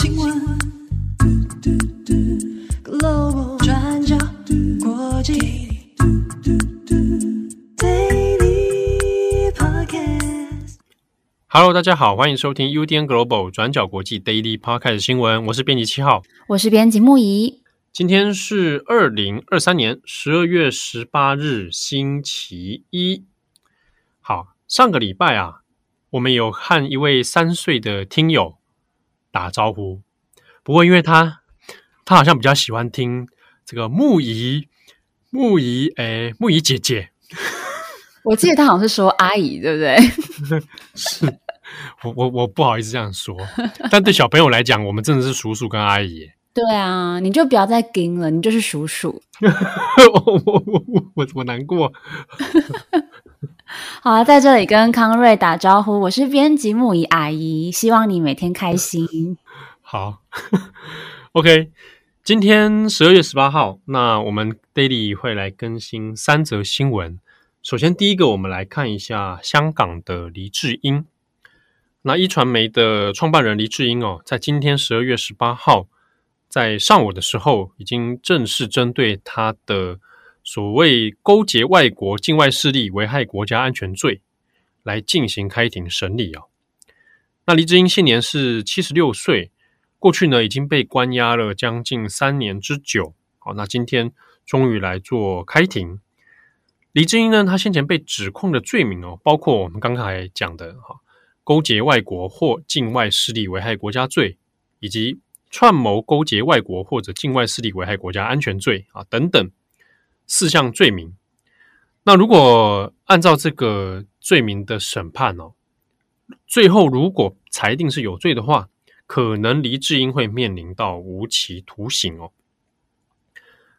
新闻，Global 转角国际，Daily Podcast。Hello，大家好，欢迎收听 UDN Global 转角国际 Daily Podcast 新闻。我是编辑七号，我是编辑木仪。今天是二零二三年十二月十八日，星期一。好，上个礼拜啊，我们有和一位三岁的听友打招呼。不过，因为他他好像比较喜欢听这个木仪木仪，哎，木仪姐姐。我记得他好像是说阿姨，对不对？是我我我不好意思这样说，但对小朋友来讲，我们真的是叔叔跟阿姨。对啊，你就不要再跟了，你就是叔叔。我我我我我难过。好啊，在这里跟康瑞打招呼，我是编辑木仪阿姨，希望你每天开心。好，OK，今天十二月十八号，那我们 Daily 会来更新三则新闻。首先，第一个，我们来看一下香港的黎智英。那壹传媒的创办人黎智英哦，在今天十二月十八号。在上午的时候，已经正式针对他的所谓勾结外国境外势力、危害国家安全罪来进行开庭审理啊。那黎智英现年是七十六岁，过去呢已经被关押了将近三年之久。好，那今天终于来做开庭。黎智英呢，他先前被指控的罪名哦，包括我们刚才讲的哈，勾结外国或境外势力危害国家罪，以及串谋勾结外国或者境外势力危害国家安全罪啊，等等四项罪名。那如果按照这个罪名的审判哦，最后如果裁定是有罪的话，可能黎智英会面临到无期徒刑哦。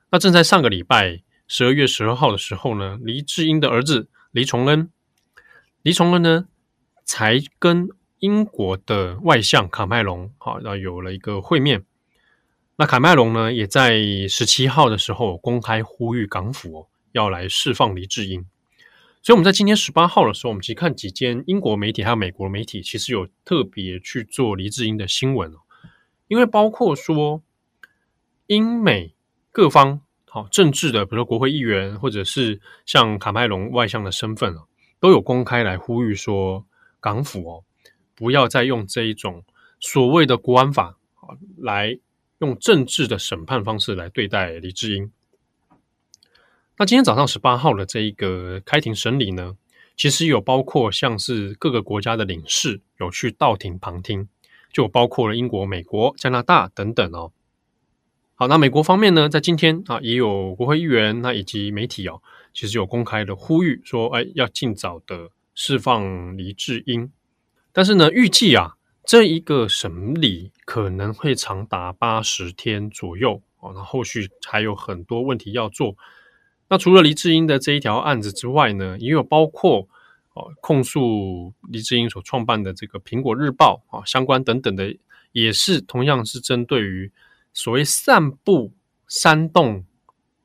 那正在上个礼拜十二月十二号的时候呢，黎智英的儿子黎崇恩，黎崇恩呢才跟。英国的外相卡麦隆，好，那有了一个会面。那卡麦隆呢，也在十七号的时候公开呼吁港府，要来释放黎智英。所以我们在今天十八号的时候，我们其实看几间英国媒体还有美国媒体，其实有特别去做黎智英的新闻哦。因为包括说英美各方好政治的，比如说国会议员，或者是像卡麦隆外相的身份哦，都有公开来呼吁说港府哦。不要再用这一种所谓的国安法，来用政治的审判方式来对待黎智英。那今天早上十八号的这一个开庭审理呢，其实有包括像是各个国家的领事有去到庭旁听，就包括了英国、美国、加拿大等等哦。好，那美国方面呢，在今天啊，也有国会议员那以及媒体哦，其实有公开的呼吁说，哎，要尽早的释放黎智英。但是呢，预计啊，这一个审理可能会长达八十天左右哦。那后续还有很多问题要做。那除了黎智英的这一条案子之外呢，也有包括哦控诉黎智英所创办的这个《苹果日报》啊相关等等的，也是同样是针对于所谓散布煽动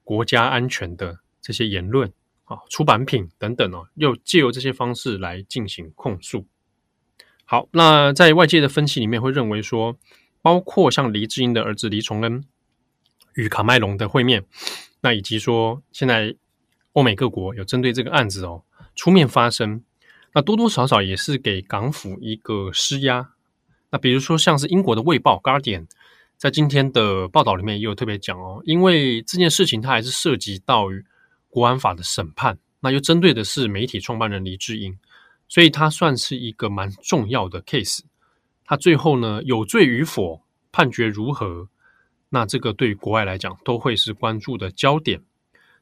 国家安全的这些言论啊、出版品等等哦，又借由这些方式来进行控诉。好，那在外界的分析里面会认为说，包括像黎智英的儿子黎崇恩与卡麦隆的会面，那以及说现在欧美各国有针对这个案子哦出面发声，那多多少少也是给港府一个施压。那比如说像是英国的《卫报》Guardian 在今天的报道里面也有特别讲哦，因为这件事情它还是涉及到于国安法的审判，那又针对的是媒体创办人黎智英。所以它算是一个蛮重要的 case，它最后呢有罪与否，判决如何，那这个对于国外来讲都会是关注的焦点。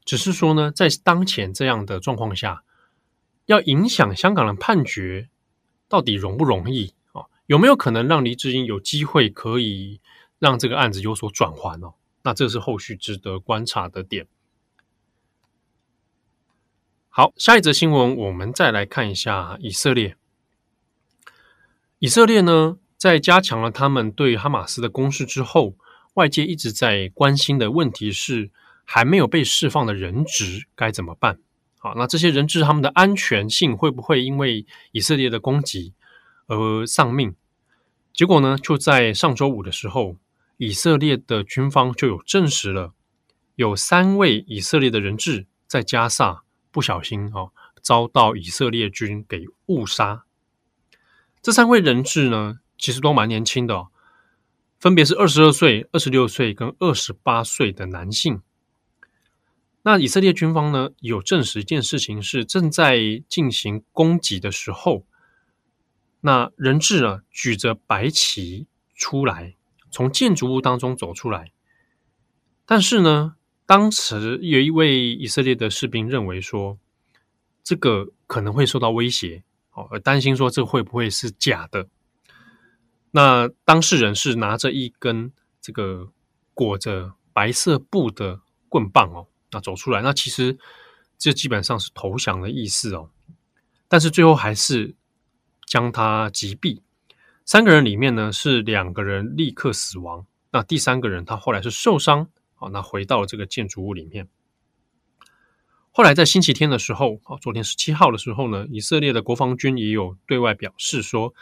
只是说呢，在当前这样的状况下，要影响香港的判决，到底容不容易啊？有没有可能让黎智英有机会可以让这个案子有所转圜哦？那这是后续值得观察的点。好，下一则新闻，我们再来看一下以色列。以色列呢，在加强了他们对哈马斯的攻势之后，外界一直在关心的问题是，还没有被释放的人质该怎么办？好，那这些人质他们的安全性会不会因为以色列的攻击而丧命？结果呢，就在上周五的时候，以色列的军方就有证实了，有三位以色列的人质在加萨不小心哦遭到以色列军给误杀。这三位人质呢，其实都蛮年轻的哦，分别是二十二岁、二十六岁跟二十八岁的男性。那以色列军方呢，有证实一件事情是正在进行攻击的时候，那人质呢举着白旗出来，从建筑物当中走出来。但是呢，当时有一位以色列的士兵认为说，这个可能会受到威胁，哦，而担心说这会不会是假的。那当事人是拿着一根这个裹着白色布的棍棒哦。那走出来，那其实这基本上是投降的意思哦。但是最后还是将他击毙。三个人里面呢，是两个人立刻死亡，那第三个人他后来是受伤，好，那回到这个建筑物里面。后来在星期天的时候，好，昨天十七号的时候呢，以色列的国防军也有对外表示说，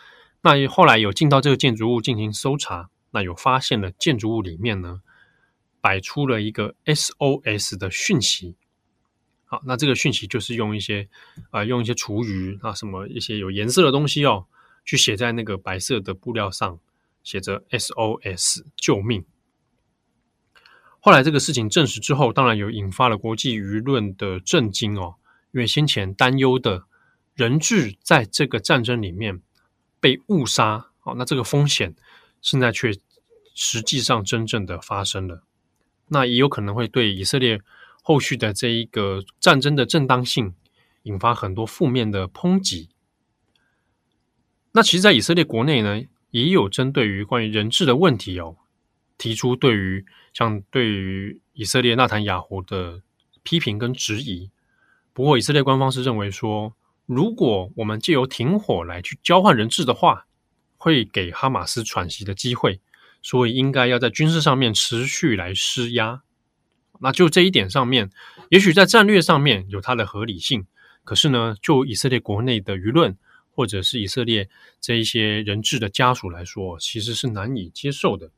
那后来有进到这个建筑物进行搜查，那有发现了建筑物里面呢。摆出了一个 SOS 的讯息，好，那这个讯息就是用一些啊、用一些厨余啊，什么一些有颜色的东西哦，去写在那个白色的布料上，写着 SOS 救命。后来这个事情证实之后，当然有引发了国际舆论的震惊哦，因为先前担忧的人质在这个战争里面被误杀，哦，那这个风险现在却实际上真正的发生了。那也有可能会对以色列后续的这一个战争的正当性引发很多负面的抨击。那其实，在以色列国内呢，也有针对于关于人质的问题哦，提出对于像对于以色列纳坦雅胡的批评跟质疑。不过，以色列官方是认为说，如果我们借由停火来去交换人质的话，会给哈马斯喘息的机会。所以应该要在军事上面持续来施压，那就这一点上面，也许在战略上面有它的合理性。可是呢，就以色列国内的舆论，或者是以色列这一些人质的家属来说，其实是难以接受的。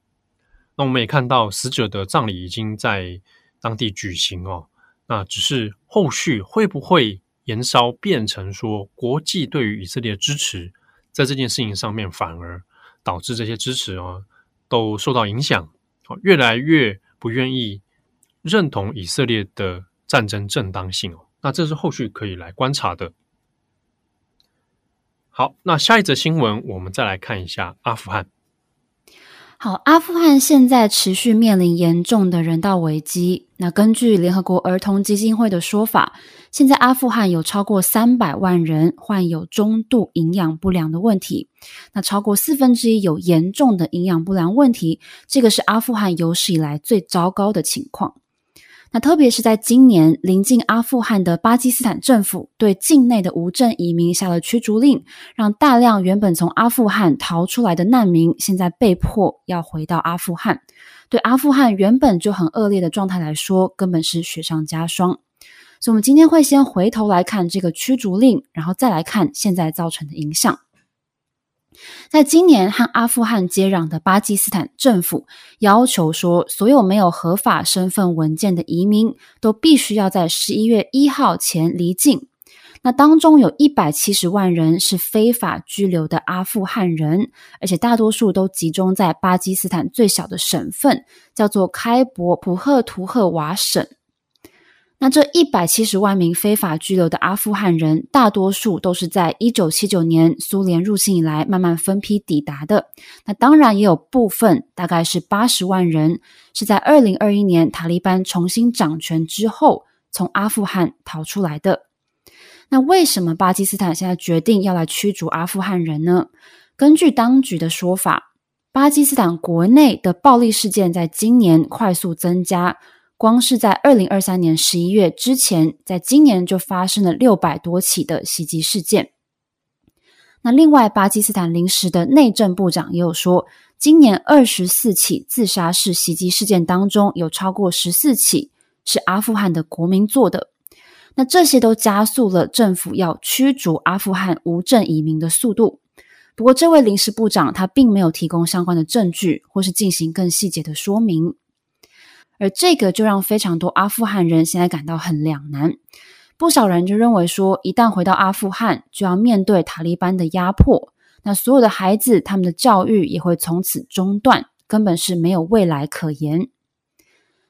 那我们也看到死者的葬礼已经在当地举行哦，那只是后续会不会延烧变成说国际对于以色列支持，在这件事情上面反而导致这些支持哦。都受到影响，越来越不愿意认同以色列的战争正当性哦。那这是后续可以来观察的。好，那下一则新闻，我们再来看一下阿富汗。好，阿富汗现在持续面临严重的人道危机。那根据联合国儿童基金会的说法，现在阿富汗有超过三百万人患有中度营养不良的问题，那超过四分之一有严重的营养不良问题，这个是阿富汗有史以来最糟糕的情况。那特别是在今年，临近阿富汗的巴基斯坦政府对境内的无证移民下了驱逐令，让大量原本从阿富汗逃出来的难民，现在被迫要回到阿富汗。对阿富汗原本就很恶劣的状态来说，根本是雪上加霜。所以，我们今天会先回头来看这个驱逐令，然后再来看现在造成的影响。在今年和阿富汗接壤的巴基斯坦政府要求说，所有没有合法身份文件的移民都必须要在十一月一号前离境。那当中有一百七十万人是非法居留的阿富汗人，而且大多数都集中在巴基斯坦最小的省份，叫做开伯普赫图赫瓦省。那这一百七十万名非法居留的阿富汗人，大多数都是在一九七九年苏联入侵以来慢慢分批抵达的。那当然也有部分，大概是八十万人，是在二零二一年塔利班重新掌权之后，从阿富汗逃出来的。那为什么巴基斯坦现在决定要来驱逐阿富汗人呢？根据当局的说法，巴基斯坦国内的暴力事件在今年快速增加。光是在二零二三年十一月之前，在今年就发生了六百多起的袭击事件。那另外，巴基斯坦临时的内政部长也有说，今年二十四起自杀式袭击事件当中，有超过十四起是阿富汗的国民做的。那这些都加速了政府要驱逐阿富汗无证移民的速度。不过，这位临时部长他并没有提供相关的证据，或是进行更细节的说明。而这个就让非常多阿富汗人现在感到很两难。不少人就认为说，一旦回到阿富汗，就要面对塔利班的压迫，那所有的孩子他们的教育也会从此中断，根本是没有未来可言。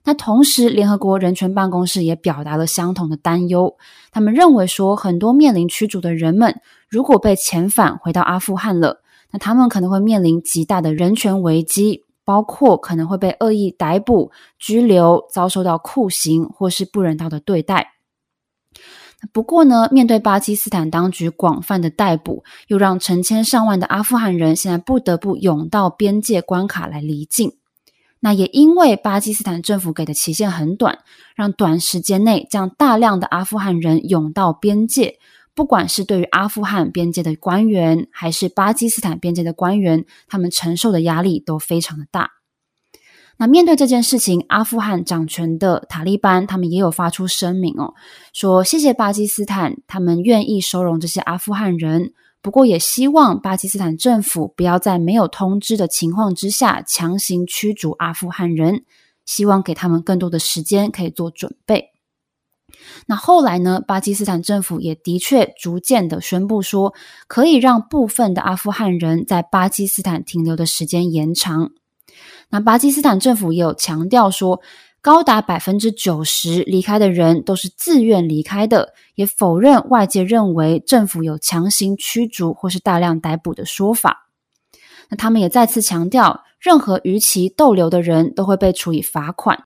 那同时，联合国人权办公室也表达了相同的担忧。他们认为说，很多面临驱逐的人们，如果被遣返回到阿富汗了，那他们可能会面临极大的人权危机，包括可能会被恶意逮捕、拘留、遭受到酷刑或是不人道的对待。不过呢，面对巴基斯坦当局广泛的逮捕，又让成千上万的阿富汗人现在不得不涌到边界关卡来离境。那也因为巴基斯坦政府给的期限很短，让短时间内将大量的阿富汗人涌到边界，不管是对于阿富汗边界的官员，还是巴基斯坦边界的官员，他们承受的压力都非常的大。那面对这件事情，阿富汗掌权的塔利班他们也有发出声明哦，说谢谢巴基斯坦，他们愿意收容这些阿富汗人。不过，也希望巴基斯坦政府不要在没有通知的情况之下强行驱逐阿富汗人，希望给他们更多的时间可以做准备。那后来呢，巴基斯坦政府也的确逐渐的宣布说，可以让部分的阿富汗人在巴基斯坦停留的时间延长。那巴基斯坦政府也有强调说，高达百分之九十离开的人都是自愿离开的，也否认外界认为政府有强行驱逐或是大量逮捕的说法。那他们也再次强调，任何逾期逗留的人都会被处以罚款。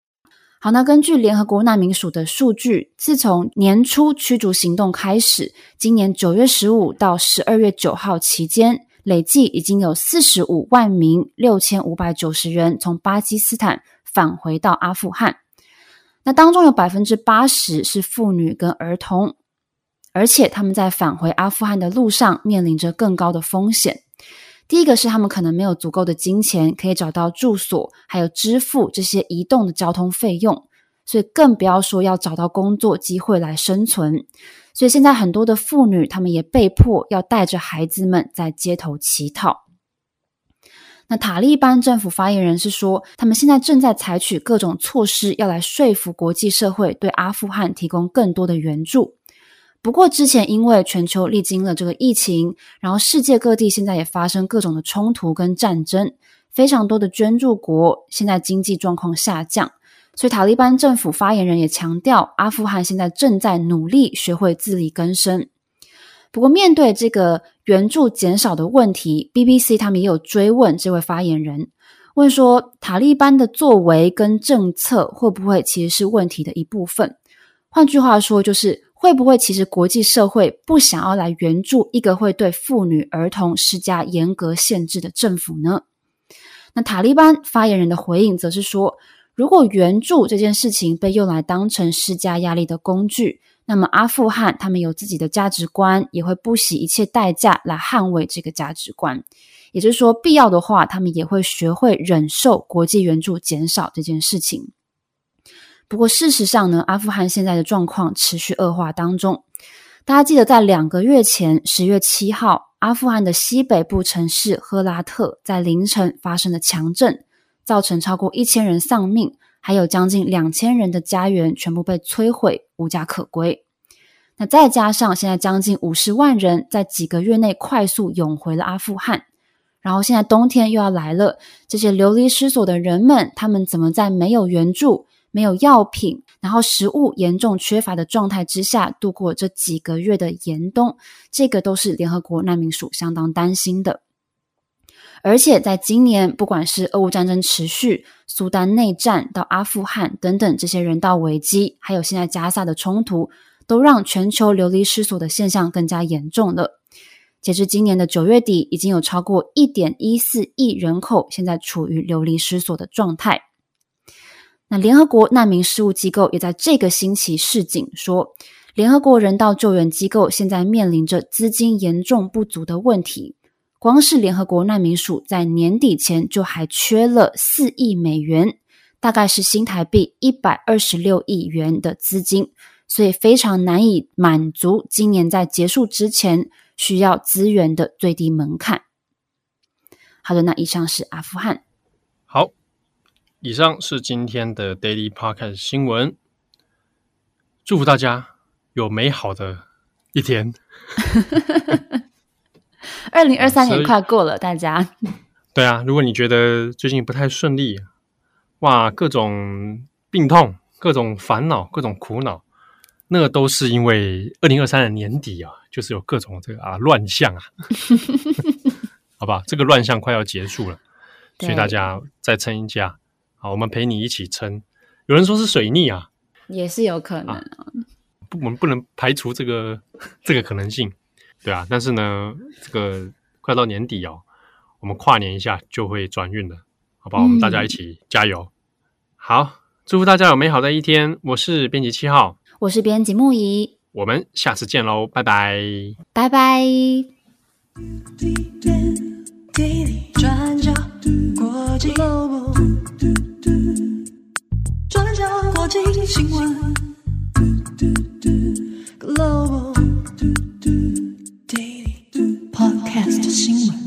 好，那根据联合国难民署的数据，自从年初驱逐行动开始，今年九月十五到十二月九号期间，累计已经有四十五万名六千五百九十人从巴基斯坦。返回到阿富汗，那当中有百分之八十是妇女跟儿童，而且他们在返回阿富汗的路上面临着更高的风险。第一个是他们可能没有足够的金钱可以找到住所，还有支付这些移动的交通费用，所以更不要说要找到工作机会来生存。所以现在很多的妇女，她们也被迫要带着孩子们在街头乞讨。那塔利班政府发言人是说，他们现在正在采取各种措施，要来说服国际社会对阿富汗提供更多的援助。不过，之前因为全球历经了这个疫情，然后世界各地现在也发生各种的冲突跟战争，非常多的捐助国现在经济状况下降，所以塔利班政府发言人也强调，阿富汗现在正在努力学会自力更生。不过，面对这个援助减少的问题，BBC 他们也有追问这位发言人，问说塔利班的作为跟政策会不会其实是问题的一部分？换句话说，就是会不会其实国际社会不想要来援助一个会对妇女儿童施加严格限制的政府呢？那塔利班发言人的回应则是说，如果援助这件事情被用来当成施加压力的工具，那么阿富汗他们有自己的价值观，也会不惜一切代价来捍卫这个价值观。也就是说，必要的话，他们也会学会忍受国际援助减少这件事情。不过，事实上呢，阿富汗现在的状况持续恶化当中。大家记得，在两个月前，十月七号，阿富汗的西北部城市赫拉特在凌晨发生了强震，造成超过一千人丧命。还有将近两千人的家园全部被摧毁，无家可归。那再加上现在将近五十万人在几个月内快速涌回了阿富汗，然后现在冬天又要来了，这些流离失所的人们，他们怎么在没有援助、没有药品，然后食物严重缺乏的状态之下度过这几个月的严冬？这个都是联合国难民署相当担心的。而且在今年，不管是俄乌战争持续、苏丹内战到阿富汗等等这些人道危机，还有现在加萨的冲突，都让全球流离失所的现象更加严重了。截至今年的九月底，已经有超过一点一四亿人口现在处于流离失所的状态。那联合国难民事务机构也在这个星期示警说，联合国人道救援机构现在面临着资金严重不足的问题。光是联合国难民署在年底前就还缺了四亿美元，大概是新台币一百二十六亿元的资金，所以非常难以满足今年在结束之前需要资源的最低门槛。好的，那以上是阿富汗。好，以上是今天的 Daily Podcast 新闻。祝福大家有美好的一天。二零二三年快过了，大家。对啊，如果你觉得最近不太顺利，哇，各种病痛、各种烦恼、各种苦恼，那个都是因为二零二三的年底啊，就是有各种这个啊乱象啊，好吧，这个乱象快要结束了，所以大家再撑一下，好，我们陪你一起撑。有人说是水逆啊，也是有可能啊。不，我们不能排除这个这个可能性，对啊。但是呢，这个快到年底哦，我们跨年一下就会转运了，好吧？我们大家一起加油。好，祝福大家有美好的一天。我是编辑七号，我是编辑木仪，我们下次见喽，拜拜，拜拜。新闻 Global Daily Podcast 新闻。